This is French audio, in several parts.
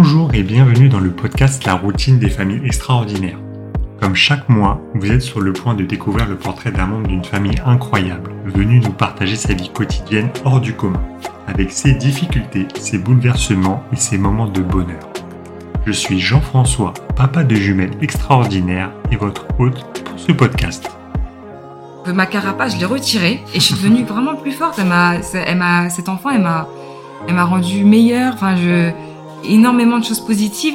Bonjour et bienvenue dans le podcast La routine des familles extraordinaires. Comme chaque mois, vous êtes sur le point de découvrir le portrait d'un membre d'une famille incroyable, venu nous partager sa vie quotidienne hors du commun, avec ses difficultés, ses bouleversements et ses moments de bonheur. Je suis Jean-François, papa de jumelles extraordinaires et votre hôte pour ce podcast. Ma carapace, je l'ai retirée et je suis devenue vraiment plus forte. Elle m'a, cet enfant, elle m'a, elle m'a rendue meilleure. Enfin, je, énormément de choses positives.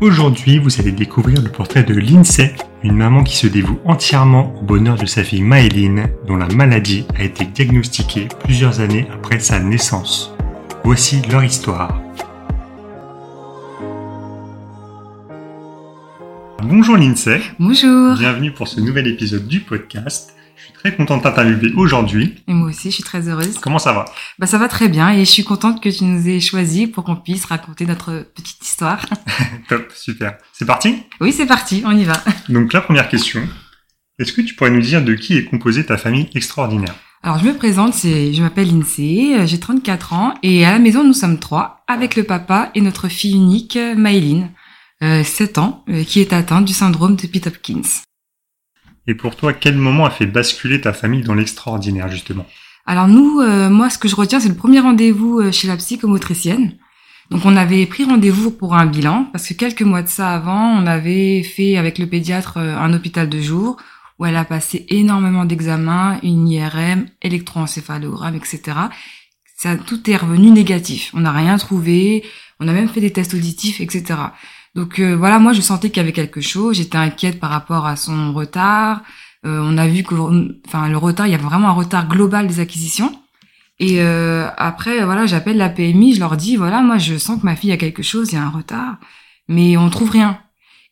Aujourd'hui, vous allez découvrir le portrait de Lindsay, une maman qui se dévoue entièrement au bonheur de sa fille Maëline, dont la maladie a été diagnostiquée plusieurs années après sa naissance. Voici leur histoire. Bonjour Lindsay. Bonjour. Bienvenue pour ce nouvel épisode du podcast. Très contente de t'interviewer aujourd'hui. Et moi aussi, je suis très heureuse. Comment ça va Bah ça va très bien et je suis contente que tu nous aies choisi pour qu'on puisse raconter notre petite histoire. Top, super. C'est parti? Oui, c'est parti, on y va. Donc la première question, est-ce que tu pourrais nous dire de qui est composée ta famille extraordinaire? Alors je me présente, c'est, je m'appelle Lindsay, euh, j'ai 34 ans et à la maison nous sommes trois avec le papa et notre fille unique Maëline, euh, 7 ans, euh, qui est atteinte du syndrome de Pitt Hopkins. Et pour toi, quel moment a fait basculer ta famille dans l'extraordinaire justement? Alors nous, euh, moi ce que je retiens c'est le premier rendez-vous euh, chez la psychomotricienne. Donc on avait pris rendez-vous pour un bilan parce que quelques mois de ça avant, on avait fait avec le pédiatre euh, un hôpital de jour où elle a passé énormément d'examens, une IRM, électroencéphalogramme, etc. Ça, tout est revenu négatif. On n'a rien trouvé. On a même fait des tests auditifs, etc. Donc euh, voilà, moi je sentais qu'il y avait quelque chose. J'étais inquiète par rapport à son retard. Euh, on a vu que, enfin, le retard, il y avait vraiment un retard global des acquisitions. Et euh, après, voilà, j'appelle la PMI, je leur dis, voilà, moi je sens que ma fille a quelque chose, il y a un retard, mais on trouve rien.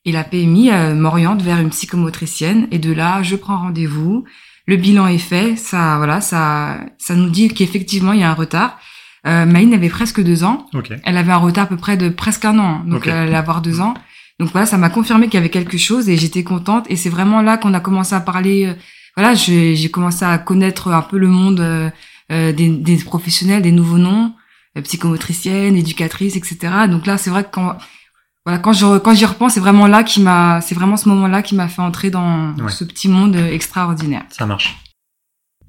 Et la PMI euh, m'oriente vers une psychomotricienne, et de là, je prends rendez-vous. Le bilan est fait, ça, voilà, ça, ça nous dit qu'effectivement il y a un retard. Euh, Maïne avait presque deux ans. Ok. Elle avait un retard à peu près de presque un an, donc Ok. elle allait avoir deux ans. Donc voilà, ça m'a confirmé qu'il y avait quelque chose et j'étais contente. Et c'est vraiment là qu'on a commencé à parler. euh, voilà, j'ai commencé à connaître un peu le monde euh, euh, des, des professionnels, des nouveaux noms, euh, psychomotricienne, éducatrice, etc. Donc là, c'est vrai que quand voilà, quand je quand j'y repense, c'est vraiment là qui m'a, c'est vraiment ce moment-là qui m'a fait entrer dans Ouais. ce petit monde euh, extraordinaire. Ça marche.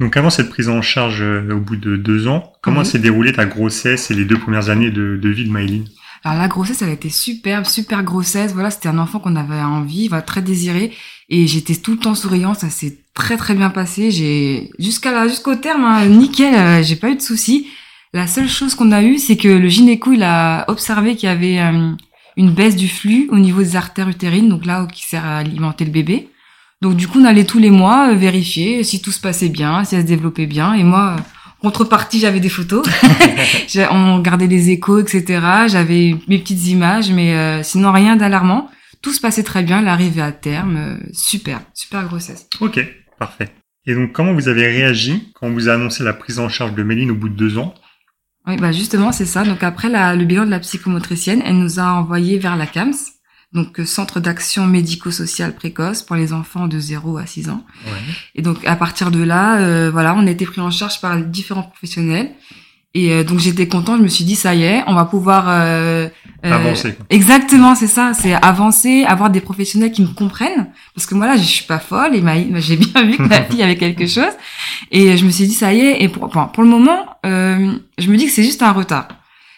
Donc avant cette prise en charge euh, au bout de deux ans, comment Mhm. s'est déroulée ta grossesse et les deux premières années de, de vie de Maëline? Alors la grossesse, elle a été superbe, super grossesse. Voilà, c'était un enfant qu'on avait envie, voilà, très désiré, et j'étais tout le temps souriante. Ça s'est très très bien passé. J'ai jusqu'à là, jusqu'au terme, hein, nickel. euh, j'ai pas eu de soucis. La seule chose qu'on a eu, c'est que le gynéco, il a observé qu'il y avait euh, une baisse du flux au niveau des artères utérines, donc là qui sert à alimenter le bébé. Donc du coup, on allait tous les mois euh, vérifier si tout se passait bien, si elle se développait bien. Et moi, contrepartie, j'avais des photos. On regardait les échos, etc. J'avais mes petites images, mais euh, sinon rien d'alarmant. Tout se passait très bien, l'arrivée à terme, euh, super, super grossesse. Ok, parfait. Et donc comment vous avez réagi quand on vous a annoncé la prise en charge de Maëline au bout de deux ans? Oui, bah justement, c'est ça. Donc après la- le bilan de la psychomotricienne, elle nous a envoyé vers la CAMS, donc euh, Centre d'action médico-sociale précoce pour les enfants de 0 à 6 ans. Ouais. Et donc à partir de là, euh, voilà, on a été pris en charge par différents professionnels. Et euh, donc j'étais contente, je me suis dit ça y est, on va pouvoir euh, euh, Avancer. quoi. Exactement, c'est ça, c'est avancer, avoir des professionnels qui me comprennent, parce que moi là, je suis pas folle et ma, j'ai bien vu que ma fille avait quelque chose, et je me suis dit ça y est. Et pour, bon, pour le moment, euh, je me dis que c'est juste un retard.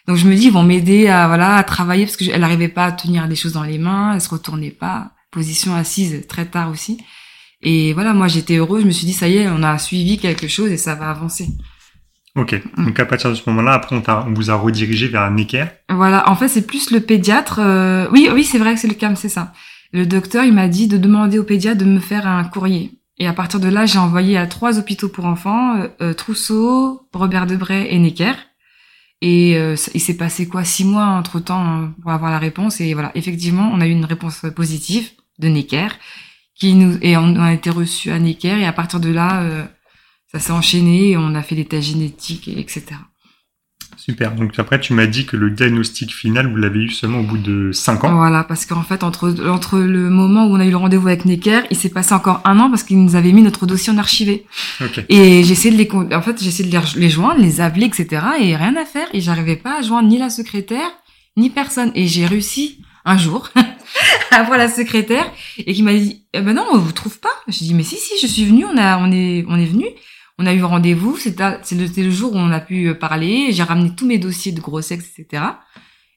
Donc je me dis ils vont m'aider à voilà à travailler parce que je- elle n'arrivait pas à tenir les choses dans les mains, elle se retournait pas, position assise très tard aussi. Et voilà, moi j'étais heureuse, je me suis dit ça y est, on a suivi quelque chose et ça va avancer. Ok. Mm. Donc à partir de ce moment-là, après on, t'a- on vous a redirigé vers un équerre. Voilà, en fait, c'est plus le pédiatre. euh, Oui, oui, c'est vrai que c'est le CAM, c'est ça. Le docteur, il m'a dit de demander au pédiatre de me faire un courrier. Et à partir de là, j'ai envoyé à trois hôpitaux pour enfants euh, euh, Trousseau, Robert Debray et Necker. Et euh, il s'est passé quoi? Six mois entre temps pour avoir la réponse. Et voilà, effectivement, on a eu une réponse positive de Necker, qui nous et on a été reçu à Necker. Et à partir de là, euh, ça s'est enchaîné. On a fait des tests génétiques, et etc. Super. Donc après, tu m'as dit que le diagnostic final, vous l'avez eu seulement au bout de 5 ans. Voilà, parce qu'en fait, entre, entre le moment où on a eu le rendez-vous avec Necker, il s'est passé encore un an parce qu'ils nous avaient mis notre dossier en archivé. Ok. Et essayé de les, en fait, essayé de les, les joindre, les appeler, etc. Et rien à faire. Et j'arrivais pas à joindre ni la secrétaire, ni personne. Et j'ai réussi un jour à voir la secrétaire et qui m'a dit, eh ben non, on vous trouve pas. J'ai dit, mais si, si, je suis venue, on a, on est, on est venu. On a eu rendez-vous, c'était le, jour où on a pu parler, j'ai ramené tous mes dossiers de grossesse, etc.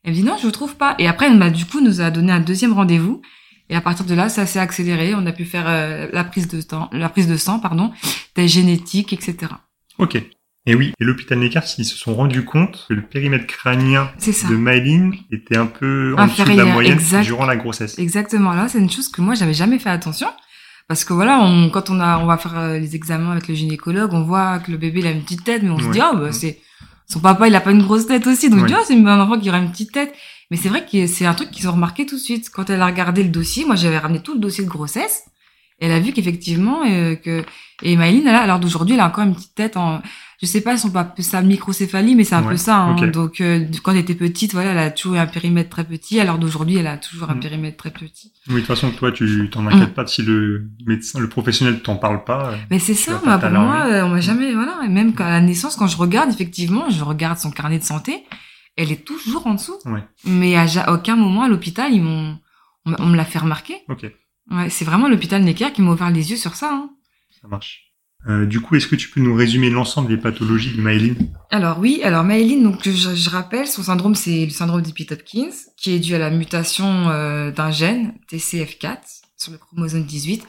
Elle me dit non, je vous trouve pas. Et après, elle m'a du coup nous a donné un deuxième rendez-vous. Et à partir de là, ça s'est accéléré. On a pu faire euh, la prise de temps, la prise de sang, pardon, test génétique, etc. Ok. Et oui, et l'hôpital Neckar, ils se sont rendus compte que le périmètre crânien de Maëline était un peu en dessous de la Inférieur, moyenne exact. durant la grossesse. Exactement. Là, c'est une chose que moi j'avais jamais fait attention. Parce que voilà, on, quand on a, on va faire euh, les examens avec le gynécologue, on voit que le bébé il a une petite tête, mais on se dit ah bah c'est son papa il a pas une grosse tête aussi, donc Ouais. ah c'est un enfant qui aura une petite tête. Mais c'est vrai que c'est un truc qu'ils ont remarqué tout de suite quand elle a regardé le dossier. Moi j'avais ramené tout le dossier de grossesse. Elle a vu qu'effectivement euh, que et Maëline là, à l'heure d'aujourd'hui elle a encore une petite tête en je sais pas si on peut appeler ça microcéphalie mais c'est un Ouais, peu ça hein. donc euh, quand elle était petite voilà elle a toujours eu un périmètre très petit à l'heure d'aujourd'hui elle a toujours un Mm. périmètre très petit Oui, de toute façon, toi, tu t'en Mm. inquiètes pas si le médecin, le professionnel t'en parle pas. euh, Mais c'est ça, pas moi, pour moi, on m'a jamais, voilà, et même qu'à la naissance, quand je regarde, effectivement, je regarde son carnet de santé, elle est toujours en dessous. Ouais. Mais à aucun moment à l'hôpital, ils m'ont, on me l'a fait remarquer. Ok, Ouais, c'est vraiment l'hôpital Necker qui m'a ouvert les yeux sur ça. Hein. ça marche. Euh, du coup, est-ce que tu peux nous résumer l'ensemble des pathologies de Maëline Alors oui, alors Maëline, donc je, je rappelle, son syndrome, c'est le syndrome de Pitt-Hopkins, qui est dû à la mutation euh, d'un gène TCF4 sur le chromosome 18.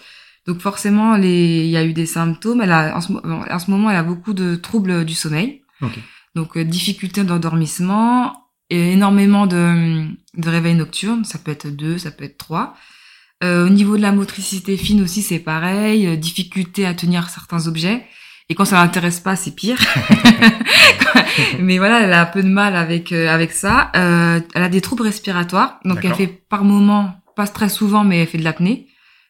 Donc forcément, les, il y a eu des symptômes. Elle a, en ce, mo- en ce moment, elle a beaucoup de troubles du sommeil. Donc euh, difficulté d'endormissement, et énormément de, de réveils nocturnes, ça peut être deux, ça peut être trois. Euh, au niveau de la motricité fine aussi, c'est pareil, euh, difficulté à tenir certains objets. Et quand ça l'intéresse pas, c'est pire. Mais voilà, elle a un peu de mal avec euh, avec ça. Euh, elle a des troubles respiratoires, donc elle fait par moment, pas très souvent, mais elle fait de l'apnée.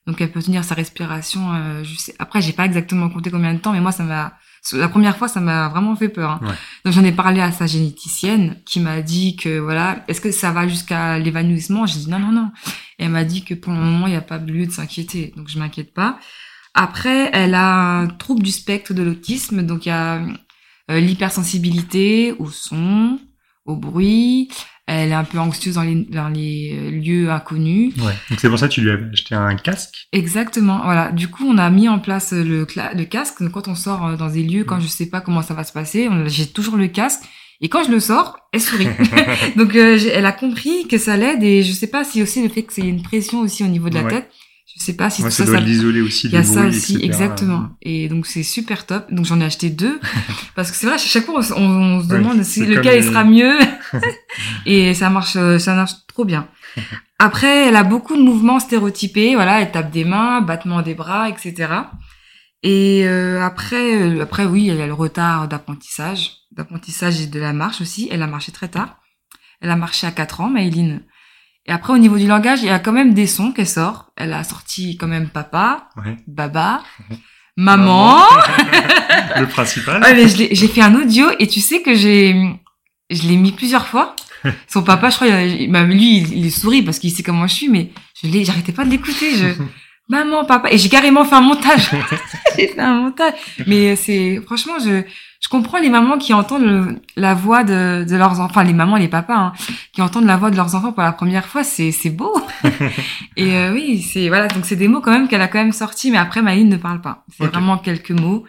Donc elle peut tenir sa respiration. Euh, je sais. Après, j'ai pas exactement compté combien de temps, mais moi ça m'a la première fois, ça m'a vraiment fait peur. hein. Ouais. Donc j'en ai parlé à sa généticienne qui m'a dit que voilà, est-ce que ça va jusqu'à l'évanouissement? J'ai dit non non non. Elle m'a dit que pour le moment il n'y a pas lieu de s'inquiéter, donc je m'inquiète pas. Après, elle a un trouble du spectre de l'autisme, donc il y a euh, l'hypersensibilité au son, au bruit. Elle est un peu anxieuse dans les, dans les euh, lieux inconnus. Ouais. Donc c'est pour ça que tu lui as acheté un casque? Exactement. Voilà. Du coup, on a mis en place le, le casque. Donc, quand on sort euh, dans des lieux, quand je sais pas comment ça va se passer, j'ai toujours le casque. Et quand je le sors, elle sourit. Donc, euh, elle a compris que ça l'aide. Et je sais pas si aussi le fait que c'est une pression aussi au niveau de la Ouais. tête. Je sais pas si Ouais, tout ça ça, doit ça l'isoler aussi il y a ça aussi, etc. exactement. Et donc c'est super top. Donc j'en ai acheté deux parce que c'est vrai, à chaque fois on, se- on- Ouais, demande si lequel comme il les- sera mieux. et ça marche, euh, ça marche trop bien. Après, elle a beaucoup de mouvements stéréotypés. Voilà, elle tape des mains, battement des bras, etc. Et euh, après, euh, après oui, elle a le retard d'apprentissage, d'apprentissage et de la marche aussi. Elle a marché très tard. Elle a marché à 4 ans, Maëline. Et après, au niveau du langage, il y a quand même des sons qu'elle sort. Elle a sorti quand même papa, Ouais. baba, maman. le principal. Ouais, l'ai- j'ai fait un audio et tu sais que j'ai, je l'ai mis plusieurs fois. Son papa, je crois, il a- il- bah, lui, il, il sourit parce qu'il sait comment je suis, mais je l'ai, j'arrêtais pas de l'écouter. Je, maman, papa, et j'ai carrément fait un montage. j'ai fait un montage. Mais c'est, franchement, je, je comprends les mamans qui entendent le- la voix de, de leurs enfants, enfin les mamans, les papas, hein, qui entendent la voix de leurs enfants pour la première fois, c'est, c'est beau. et euh, oui, c'est voilà, donc c'est des mots quand même qu'elle a quand même sortis, mais après Maïline ne parle pas. C'est vraiment quelques mots.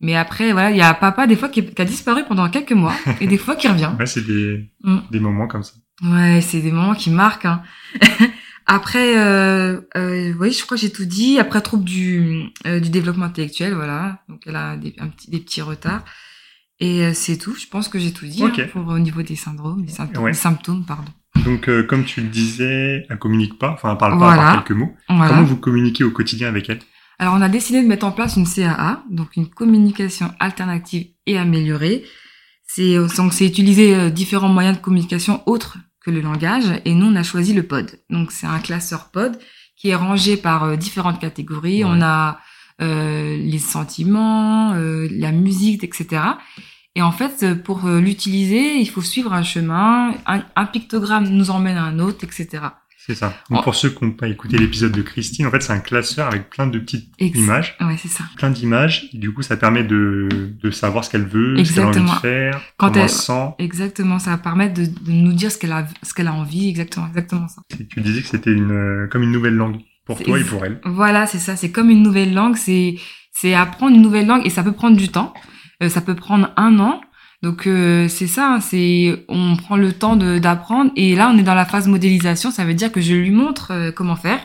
Mais après, voilà, il y a papa des fois qui, qui a disparu pendant quelques mois et des fois qui revient. Ouais, c'est des, Mm. des moments comme ça. Ouais, c'est des moments qui marquent. Hein. Après, euh, euh, oui, je crois que j'ai tout dit. Après, trouble du, euh, du développement intellectuel, voilà. Donc, elle a des, un petit, des petits retards. Et euh, c'est tout. Je pense que j'ai tout dit hein, pour au niveau des syndromes, des symptômes, Ouais. des symptômes, pardon. Donc, euh, comme tu le disais, elle communique pas, enfin, elle parle pas par quelques mots. Voilà. Comment vous communiquez au quotidien avec elle? Alors, on a décidé de mettre en place une CAA, donc une communication alternative et améliorée. C'est donc c'est utiliser euh, différents moyens de communication autres que le langage, et nous on a choisi le POD. Donc c'est un classeur POD qui est rangé par euh, différentes catégories. Ouais. On a euh, les sentiments, euh, la musique, etc. Et en fait, pour euh, l'utiliser, il faut suivre un chemin, un, un pictogramme nous emmène à un autre, etc. C'est ça. Donc, Oh. pour ceux qui n'ont pas écouté l'épisode de Christine, en fait, c'est un classeur avec plein de petites Ex- images, Ouais, c'est ça. plein d'images. Du coup, ça permet de, de savoir ce qu'elle veut, ce qu'elle a envie de faire, Quand comment elle elle- se sent. Exactement, ça va permettre de, de nous dire ce qu'elle a, ce qu'elle a envie, exactement, exactement ça. Et tu disais que c'était une, euh, comme une nouvelle langue pour toi et pour elle. Voilà, c'est ça. C'est comme une nouvelle langue. C'est c'est apprendre une nouvelle langue et ça peut prendre du temps. Euh, ça peut prendre un an. Donc euh, c'est ça. hein, C'est on prend le temps de d'apprendre et là on est dans la phase modélisation. Ça veut dire que je lui montre euh, comment faire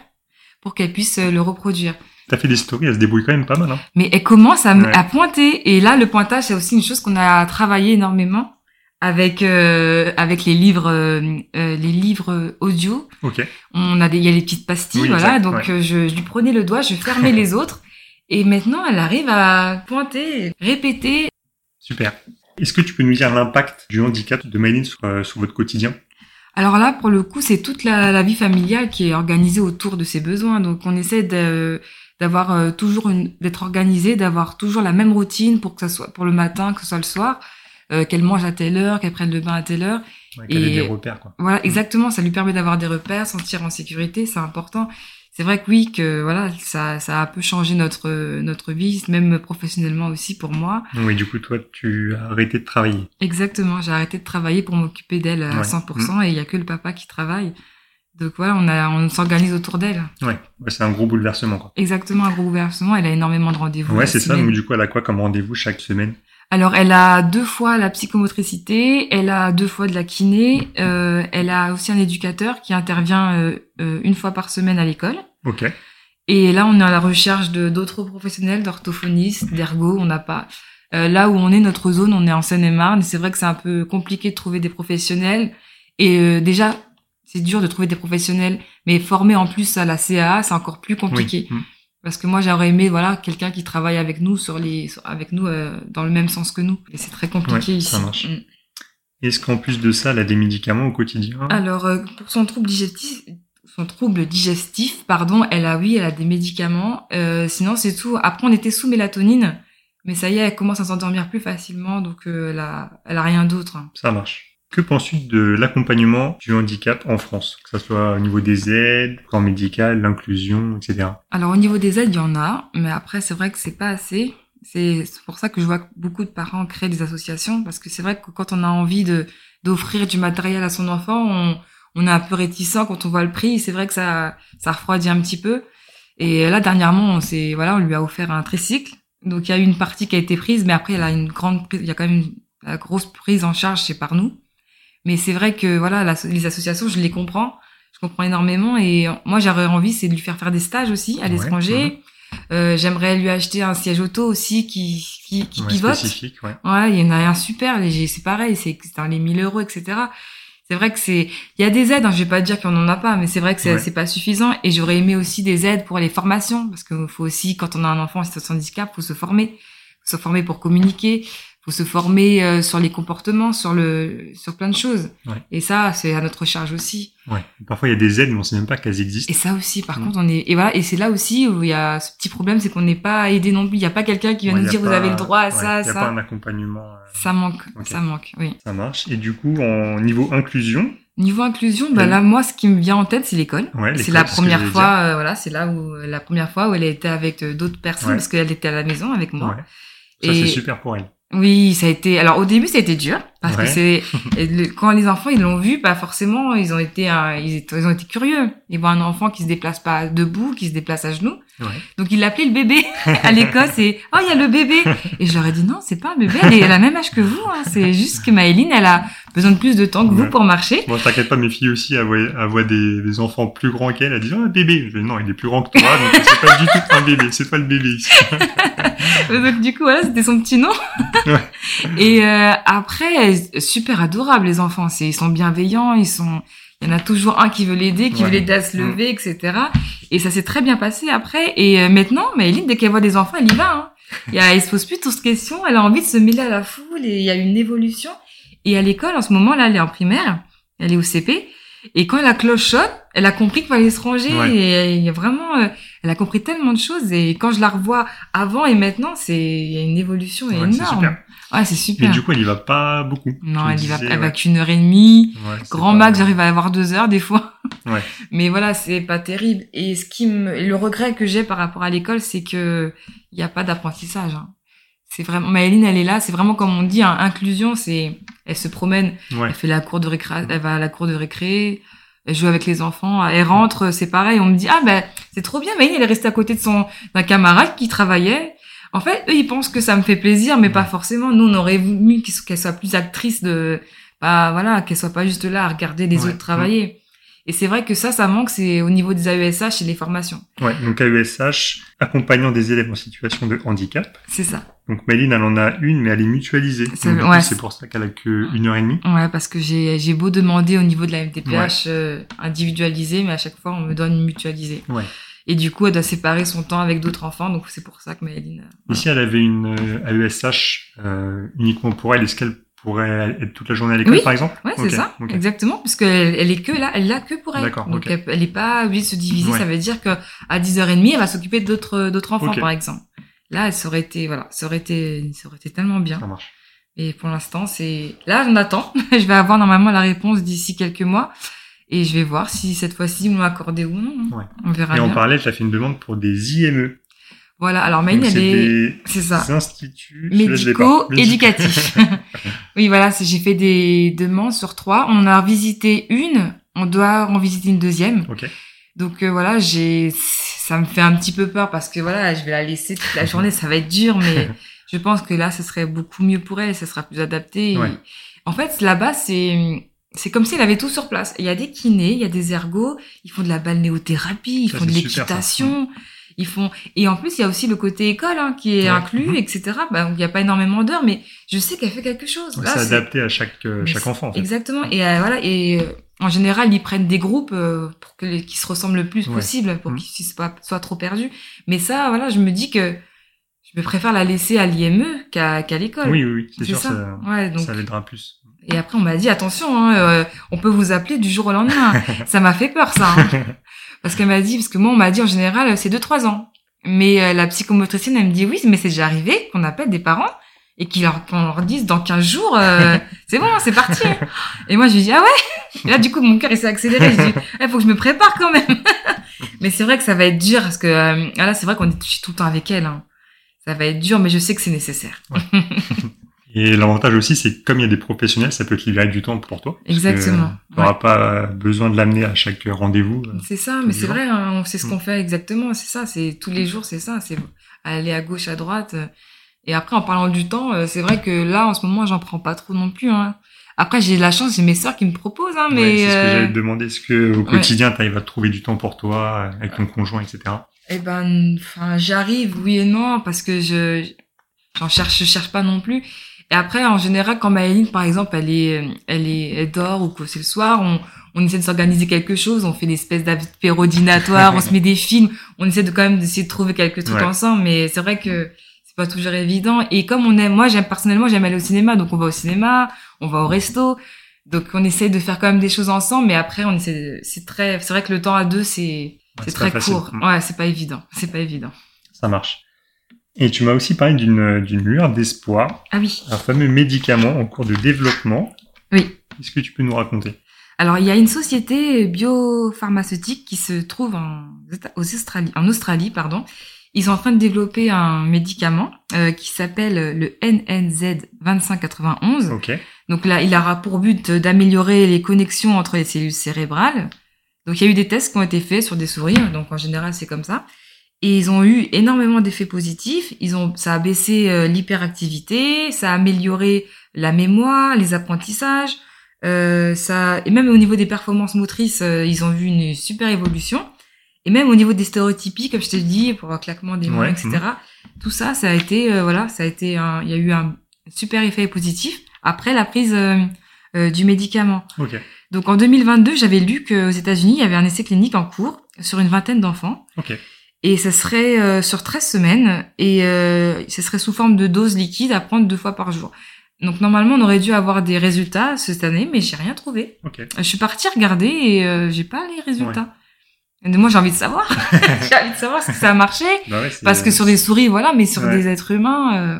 pour qu'elle puisse euh, le reproduire. T'as fait des stories, elle se débrouille quand même pas mal. Hein. Mais elle commence à, m- Ouais. à pointer et là le pointage c'est aussi une chose qu'on a travaillé énormément avec euh, avec les livres euh, euh, les livres audio Ok. on a des, il y a les petites pastilles, Oui, voilà. exact, donc ouais. je, je lui prenais le doigt, je fermais les autres, et maintenant elle arrive à pointer, répéter. Super. Est-ce que tu peux nous dire l'impact du handicap de Maëline sur, sur votre quotidien? Alors là, pour le coup, c'est toute la, la vie familiale qui est organisée autour de ses besoins. Donc on essaie d'avoir toujours d'être organisé, d'avoir toujours la même routine pour que ça soit pour le matin, que ce soit le soir, euh, qu'elle mange à telle heure, qu'elle prenne le bain à telle heure. ouais, Qu'elle ait Et- des repères, quoi. Voilà, exactement. Ça lui permet d'avoir des repères, sentir en sécurité, c'est important. C'est vrai que oui, que voilà, ça, ça a un peu changé notre notre vie, même professionnellement aussi pour moi. Oui, du coup, toi, tu as arrêté de travailler. Exactement, j'ai arrêté de travailler pour m'occuper d'elle à Ouais. 100% et il y a que le papa qui travaille. Donc voilà, on a on s'organise autour d'elle. Ouais, c'est un gros bouleversement, quoi. Exactement, un gros bouleversement. Elle a énormément de rendez-vous. Ouais, c'est ça. Donc, du coup, elle a quoi comme rendez-vous chaque semaine? Alors, elle a deux fois la psychomotricité, elle a deux fois de la kiné, euh, elle a aussi un éducateur qui intervient euh, euh, une fois par semaine à l'école. Ok. Et là, on est à la recherche de d'autres professionnels, d'orthophonistes, d'ergo. On n'a pas. Euh, là où on est, notre zone, on est en Seine-et-Marne. C'est vrai que c'est un peu compliqué de trouver des professionnels. Et euh, déjà, c'est dur de trouver des professionnels, mais formés en plus à la CAA, c'est encore plus compliqué. Oui. Parce que moi, j'aurais aimé, voilà, quelqu'un qui travaille avec nous sur les, sur- avec nous euh, dans le même sens que nous. Et c'est très compliqué Ouais, ici. ça marche. Mm. Est-ce qu'en plus de ça, elle a des médicaments au quotidien? Alors, euh, pour son trouble digestif, son trouble digestif, pardon, elle a oui, elle a des médicaments. Euh, sinon, c'est tout. Après, on était sous mélatonine, mais ça y est, elle commence à s'endormir plus facilement, donc euh, elle a, elle a rien d'autre. Ça marche. Que penses-tu de l'accompagnement du handicap en France Que ce soit au niveau des aides, corps médical, l'inclusion, etc. Alors, au niveau des aides, il y en a, mais après, c'est vrai que c'est pas assez. C'est pour ça que je vois beaucoup de parents créent des associations, parce que c'est vrai que quand on a envie de d'offrir du matériel à son enfant, on, est un peu réticent quand on voit le prix. C'est vrai que ça, ça refroidit un petit peu. Et là, dernièrement, on voilà, on lui a offert un tricycle. Donc, il y a une partie qui a été prise, mais après, elle a une grande il y a quand même une, la grosse prise en charge, c'est par nous. Mais c'est vrai que, voilà, la- les associations, je les comprends. Je comprends énormément. Et moi, j'aurais envie, c'est de lui faire faire des stages aussi à Ouais, l'étranger. Euh, j'aimerais lui acheter un siège auto aussi qui, qui, qui Ouais, pivote. spécifique, ouais. Ouais, il y en a un super c'est pareil, c'est c'est dans les 1000 euros, etc. C'est vrai que c'est, il y a des aides, hein, je vais pas dire qu'on en a pas, mais c'est vrai que c'est pas suffisant. Et j'aurais aimé aussi des aides pour les formations, parce qu'il faut aussi, quand on a un enfant en situation de handicap, faut se former, faut se former pour communiquer, faut se former euh, sur les comportements, sur le, sur plein de choses. Ouais. Et ça, c'est à notre charge aussi. Ouais. Parfois, il y a des aides, mais on sait même pas qu'elles existent. Et ça aussi, par contre, on est, et voilà, et c'est là aussi où il y a ce petit problème, c'est qu'on n'est pas aidé non plus. Il y a pas quelqu'un qui va nous dire vous avez le droit à ça, y a ça. pas un accompagnement. euh, Ça manque, ça manque, oui. Ça marche. Et du coup, en niveau inclusion, Niveau inclusion, bah Oui. là, moi, ce qui me vient en tête, c'est l'école. Ouais, c'est la ce première fois, euh, voilà, c'est là où la première fois où elle a été avec euh, d'autres personnes parce qu'elle était à la maison avec moi. ouais. ça c'est super pour elle. Oui, ça a été. Alors au début, été dur parce Ouais. que c'est et le- quand les enfants ils l'ont vu, bah forcément ils ont été euh, ils, étaient- ils ont été curieux. Ils voient un enfant qui se déplace pas debout, qui se déplace à genoux. Ouais. Donc il l'appelait le bébé à l'école. C'est oh il y a le bébé. Et je leur ai dit non, c'est pas un bébé. Elle est elle a la même âge que vous. hein. C'est juste que Maëline, elle a besoin de plus de temps que vous pour marcher. Bon, t'inquiète pas, mes filles aussi, elles voient, elles voient des, des enfants plus grands qu'elles. Elles disent, oh, un bébé. Je dis, non, il est plus grand que toi, donc c'est pas du tout un bébé. C'est toi le bébé ici. Donc du coup voilà, c'était son petit nom. Ouais. Et euh, après, super adorable les enfants. C'est ils sont bienveillants, ils sont. Il y en a toujours un qui veut l'aider, qui Ouais. veut l'aider à se Mm. lever, etc. Et ça s'est très bien passé après. Et euh, maintenant, Maëline, dès qu'elle voit des enfants, elle y va. Hein. Il y a, elle se pose plus toutes ces questions. Elle a envie de se mêler à la foule et il y a une évolution. Et à l'école, en ce moment, là, elle est en primaire, elle est au CP. Et quand la cloche sonne, elle a compris qu'il fallait se ranger. Ouais. Et il y a vraiment, euh, elle a compris tellement de choses. Et quand je la revois avant et maintenant, c'est il y a une évolution Ouais, c'est énorme. super. Ouais, c'est Mais super. du coup, elle y va pas beaucoup. non, elle y va, elle va qu'une heure et demie. Ouais, Grand max, j'arrive à avoir deux heures des fois. Ouais. Mais voilà, c'est pas terrible. Et ce qui me, le regret que j'ai par rapport à l'école, c'est que il y a pas d'apprentissage. hein. C'est vraiment, Maëline, elle est là. C'est vraiment comme on dit, hein, inclusion. C'est, elle se promène, Ouais. elle fait la cour de récré, elle va à la cour de récré, elle joue avec les enfants, elle rentre, c'est pareil. On me dit ah ben c'est trop bien, Maëline, elle est restée à côté de son d'un camarade qui travaillait. En fait, eux, ils pensent que ça me fait plaisir, mais pas forcément. Nous, on aurait voulu qu'elle soit- qu'elle soit plus actrice de, bah voilà, qu'elle soit pas juste là à regarder les Ouais. autres travailler. Et c'est vrai que ça, ça manque, c'est au niveau des AESH et les formations. Ouais. Donc AESH, accompagnant des élèves en situation de handicap. C'est ça. Donc Méline, elle en a une, mais elle est mutualisée. C'est- ouais. c'est pour ça qu'elle a que une heure et demie. Ouais, parce que j'ai beau demander au niveau de la MTPH euh, individualisé, mais à chaque fois on me donne une mutualisée. Ouais. Et du coup, elle doit séparer son temps avec d'autres enfants, donc c'est pour ça que Maëline. euh, Et si elle avait une euh, AESH euh, uniquement pour elle, est-ce qu'elle pourrait être toute la journée à l'école, Oui. par exemple Ok, c'est ça, exactement, parce qu'elle elle est que là, elle l'a que pour elle. D'accord, Donc elle, elle est pas obligée de se diviser. Ouais. Ça veut dire que à 10h30, elle va s'occuper d'autres d'autres enfants, par exemple. Là, elle aurait été, voilà, ça aurait été, ça aurait été tellement bien. Ça marche. Et pour l'instant, c'est là, on attend. je vais avoir normalement la réponse d'ici quelques mois, et je vais voir si cette fois-ci ils m'ont accordé ou non. hein. Ouais. On verra Et en bien. parallèle, tu as fait une demande pour des IME. Voilà. Alors Maïne, elle c'est est, des c'est ça. instituts je laisse les pas. médico-éducatif. oui, voilà, j'ai fait des demandes sur trois. On a visité une, on doit en visiter une deuxième. Ok. Donc euh, voilà, j'ai, ça me fait un petit peu peur parce que voilà, je vais la laisser toute la journée, ça va être dur, mais je pense que là, ce serait beaucoup mieux pour elle, ça sera plus adapté. Et. En fait, là-bas, c'est c'est comme s'il avait tout sur place. Il y a des kinés, il y a des ergots, ils font de la balnéothérapie, ils Ça, font de l'équitation, ils font et en plus il y a aussi le côté école hein, qui est Ouais. inclus, Mhm. etc. Bah, donc, il n'y a pas énormément d'heures, mais je sais qu'elle fait quelque chose. Là, c'est adapté à chaque, euh, chaque enfant, en fait. Exactement. Et euh, voilà. Et euh, en général, ils prennent des groupes pour que qui se ressemblent le plus Ouais. possible, pour Mhm. qu'ils ne pas soient trop perdus. Mais ça, voilà, je me dis que je préfère la laisser à l'IME qu'à l'école. Oui, oui, oui, c'est C'est sûr, ça. ça, Ouais, donc. ça l'aidera plus. Et après, on m'a dit attention, hein, euh, on peut vous appeler du jour au lendemain. ça m'a fait peur, ça. hein. Parce qu'elle m'a dit, parce que moi, on m'a dit en général, c'est deux trois ans. Mais euh, la psychomotricienne, elle me dit oui, mais c'est déjà arrivé qu'on appelle des parents et qu'ils leur, qu'on leur dise dans 15 jours, euh, c'est bon, c'est parti. Et moi, je lui dis ah ouais? Et là, du coup, mon cœur il s'est accéléré. Je dis, il faut que je me prépare quand même. mais c'est vrai que ça va être dur parce que euh, ah là, c'est vrai qu'on est tout le temps avec elle. hein. Ça va être dur, mais je sais que c'est nécessaire. Et l'avantage aussi, c'est que comme il y a des professionnels, ça peut te libérer du temps pour toi. Exactement, Tu n'auras pas besoin de l'amener à chaque rendez-vous. C'est ça, mais c'est vrai, hein, sait ce Mm. qu'on fait exactement, c'est ça, c'est tous les jours, c'est ça, c'est aller à gauche, à droite. euh. Et après, en parlant du temps, euh, c'est vrai que là, en ce moment, j'en prends pas trop non plus. Hein. Après, j'ai la chance, j'ai mes sœurs qui me proposent, hein, mais Ouais, c'est ce que euh, j'allais te demander. Est-ce que au quotidien, tu arrives à trouver du temps pour toi, avec ton conjoint, etc. eh ben, enfin, j'arrive, oui et non, parce que je j'en cherche, je cherche pas non plus. Et après, en général, quand Maëline, par exemple, elle est, elle est, elle dort ou que c'est le soir, on, on essaie de s'organiser quelque chose, on fait des espèces d'apérodinatoires, on se met des films, on essaie de quand même d'essayer de trouver quelque truc Ouais. ensemble, mais c'est vrai que c'est pas toujours évident. Et comme on aime, moi, j'aime personnellement, j'aime aller au cinéma, donc on va au cinéma, on va au resto, donc on essaie de faire quand même des choses ensemble, mais après, on essaie, c'est très, c'est vrai que le temps à deux, c'est, Ouais, c'est très court. Mm. Ouais, c'est pas évident, c'est pas évident. Ça marche. Et tu m'as aussi parlé d'une lueur d'espoir, Ah oui. un fameux médicament en cours de développement. Oui. Est-ce que tu peux nous raconter? Alors, il y a une société biopharmaceutique qui se trouve en, Australie, en Australie, pardon. Ils sont en train de développer un médicament euh, qui s'appelle le NNZ 2591. Ok. Donc là, il aura pour but d'améliorer les connexions entre les cellules cérébrales. Donc il y a eu des tests qui ont été faits sur des souris, donc en général c'est comme ça. Et ils ont eu énormément d'effets positifs. Ils ont, ça a baissé euh, l'hyperactivité, ça a amélioré la mémoire, les apprentissages, euh, ça et même au niveau des performances motrices, euh, ils ont vu une super évolution. Et même au niveau des stéréotypies, comme je te dis, pour un claquement des mains, Ouais, etc. Tout ça, ça a été, euh, voilà, ça a été, un, il y a eu un super effet positif après la prise du médicament. Ok. Donc en 2022, j'avais lu qu'aux États-Unis, il y avait un essai clinique en cours sur une vingtaine d'enfants. Ok. Et ça serait euh, sur 13 semaines et euh, ce serait sous forme de doses liquides à prendre deux fois par jour. Donc normalement, on aurait dû avoir des résultats cette année, mais j'ai rien trouvé. Ok. Je suis partie regarder et euh, j'ai pas les résultats. Et moi, j'ai envie de savoir. j'ai envie de savoir si ça a marché. Bah ouais, Parce que sur des souris, voilà, mais sur Ouais. des êtres humains, euh,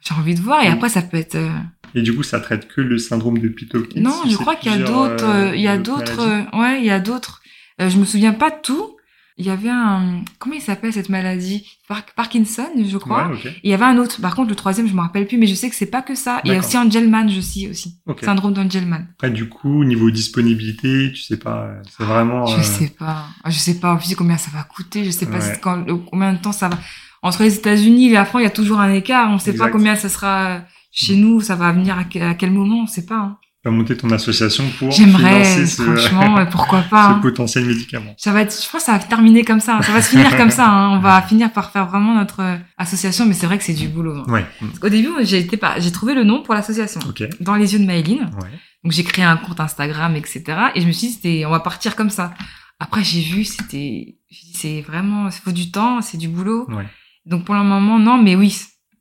j'ai envie de voir. Et après, ça peut être. euh, Et du coup, ça traite que le syndrome de Pitt-Hopkins Non, je crois qu'il y a d'autres. euh, euh, Il y a d'autres. euh, ouais, il y a d'autres. Euh, je me souviens pas de tout. Il y avait un. Comment il s'appelle cette maladie? Par- Parkinson, je crois. Ouais, ok. Et il y avait un autre. Par contre, le troisième, je me rappelle plus, mais je sais que c'est pas que ça. Il y a aussi Angelman, je sais aussi. Ok. Syndrome d'Angelman. Après, du coup, niveau disponibilité, tu sais pas, c'est vraiment. Je euh, sais pas. Ah, Je sais pas en plus combien ça va coûter. Je sais pas Ouais. quand, combien de temps ça va. Entre les États-Unis et la France, il y a toujours un écart. On sait Exact. pas combien ça sera chez nous. Ça va venir à quel, à quel moment. On sait pas. hein. Vas monter ton association pour J'aimerais, financer ce, franchement, pourquoi pas. ce hein. potentiel médicament. Ça va être, je pense, que ça va terminer comme ça. hein. Ça va se finir comme ça. hein. On va finir par faire vraiment notre euh, association, mais c'est vrai que c'est du boulot. hein. Ouais. Au début, j'ai été pas, j'ai trouvé le nom pour l'association. Ok. Dans les yeux de Maëline. Ouais. Donc j'ai créé un compte Instagram, etc. Et je me suis dit, c'était, on va partir comme ça. Après, j'ai vu, c'était, c'est vraiment, il faut du temps, c'est du boulot. Ouais. Donc pour le moment, non, mais oui,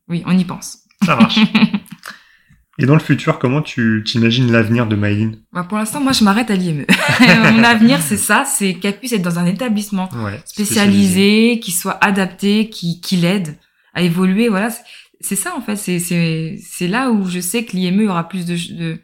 oui, on y pense. Ça marche. Et dans le futur, comment tu t'imagines l'avenir de Maïline? Bah, pour l'instant, moi, je m'arrête à l'IME. Mon avenir, c'est ça, c'est qu'elle puisse être dans un établissement Ouais. spécialisé, qui soit adapté, qui, qui l'aide à évoluer. Voilà, c'est- ça en fait. C'est c'est c'est là où je sais que l'IME aura plus de, de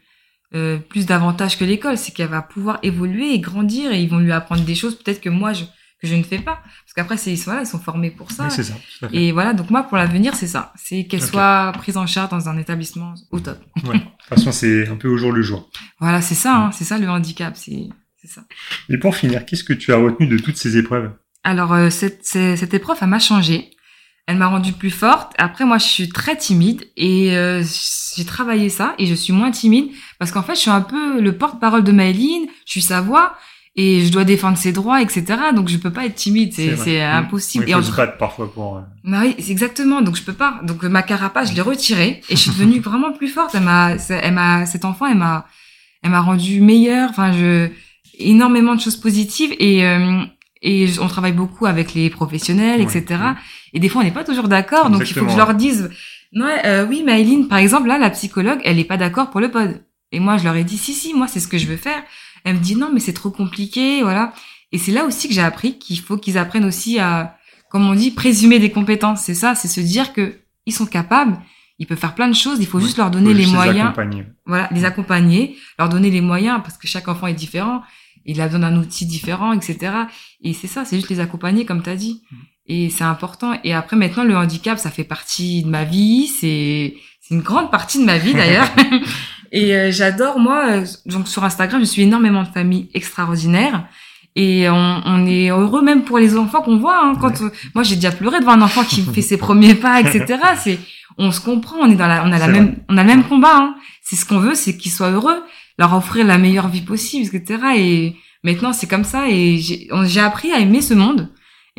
euh, plus d'avantages que l'école, c'est qu'elle va pouvoir évoluer et grandir et ils vont lui apprendre des choses peut-être que moi je que je ne fais pas parce qu'après c'est voilà ils sont formés pour ça. Oui, ça. et voilà donc moi pour l'avenir c'est ça, c'est qu'elle Ok. soit prise en charge dans un établissement au top. Ouais. De toute façon, c'est un peu au jour le jour. Voilà c'est ça, hein, c'est ça le handicap, c'est c'est ça. Et pour finir, qu'est-ce que tu as retenu de toutes ces épreuves? Alors euh, cette, cette, cette épreuve, elle m'a changé. Elle m'a rendue plus forte. Après, moi, je suis très timide et euh, j'ai travaillé ça et je suis moins timide parce qu'en fait, je suis un peu le porte-parole de Maëline. Je suis sa voix et je dois défendre ses droits, etc. Donc, je peux pas être timide. C'est impossible. Ouais, et entre- se battre parfois pour. euh, bah oui, c'est exactement. Donc je peux pas. Donc ma carapace, je l'ai retirée et je suis devenue vraiment plus forte. Elle m'a, elle m'a, cet enfant, elle m'a, elle m'a rendue meilleure. Enfin, je, énormément de choses positives et euh, et on travaille beaucoup avec les professionnels, Ouais, etc. ouais. Et des fois, on n'est pas toujours d'accord. Donc il faut que je leur dise, non, euh, oui, Maëline, par exemple, là, la psychologue, elle est pas d'accord pour le pod. Et moi, je leur ai dit, si, si, moi, c'est ce que je veux faire. Elle me dit, non, mais c'est trop compliqué, voilà. Et c'est là aussi que j'ai appris qu'il faut qu'ils apprennent aussi à, comme on dit, présumer des compétences. C'est ça, c'est se dire que ils sont capables, ils peuvent faire plein de choses, il faut juste leur donner les moyens, accompagner. voilà, les accompagner, leur donner les moyens parce que chaque enfant est différent, il a besoin d'un outil différent, etc. Et c'est ça, c'est juste les accompagner comme tu as dit. Mm. Et c'est important. Et après, maintenant, le handicap, ça fait partie de ma vie, c'est c'est une grande partie de ma vie d'ailleurs. et euh, j'adore, moi, euh, donc sur Instagram, je suis énormément de familles extraordinaires. Et on, on est heureux même pour les enfants qu'on voit. Hein, quand euh, moi j'ai déjà pleuré devant un enfant qui fait ses premiers pas, etc. C'est, on se comprend, on est dans la, on a la même, on a le même combat. Hein. C'est ce qu'on veut, c'est qu'ils soient heureux, leur offrir la meilleure vie possible, etc. Et maintenant c'est comme ça. Et j'ai appris à aimer ce monde.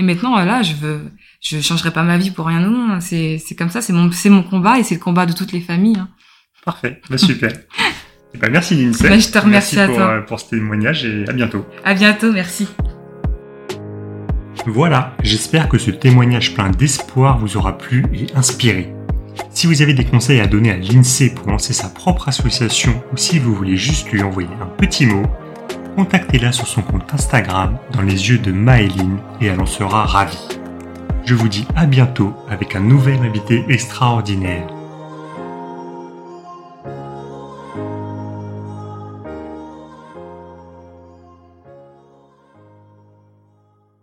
Et maintenant euh, là, je veux, je changerai pas ma vie pour rien au monde. hein. C'est, c'est comme ça, c'est mon, c'est mon combat et c'est le combat de toutes les familles. Hein. Parfait. Bah, super. Eh ben, merci Lindsay. Bah, je te remercie Merci à pour, toi. euh, pour ce témoignage et à bientôt. À bientôt, merci. Voilà, j'espère que ce témoignage plein d'espoir vous aura plu et inspiré. Si vous avez des conseils à donner à l'INSEE pour lancer sa propre association ou si vous voulez juste lui envoyer un petit mot, contactez-la sur son compte Instagram dans les yeux de Maëline et elle en sera ravie. Je vous dis à bientôt avec un nouvel invité extraordinaire.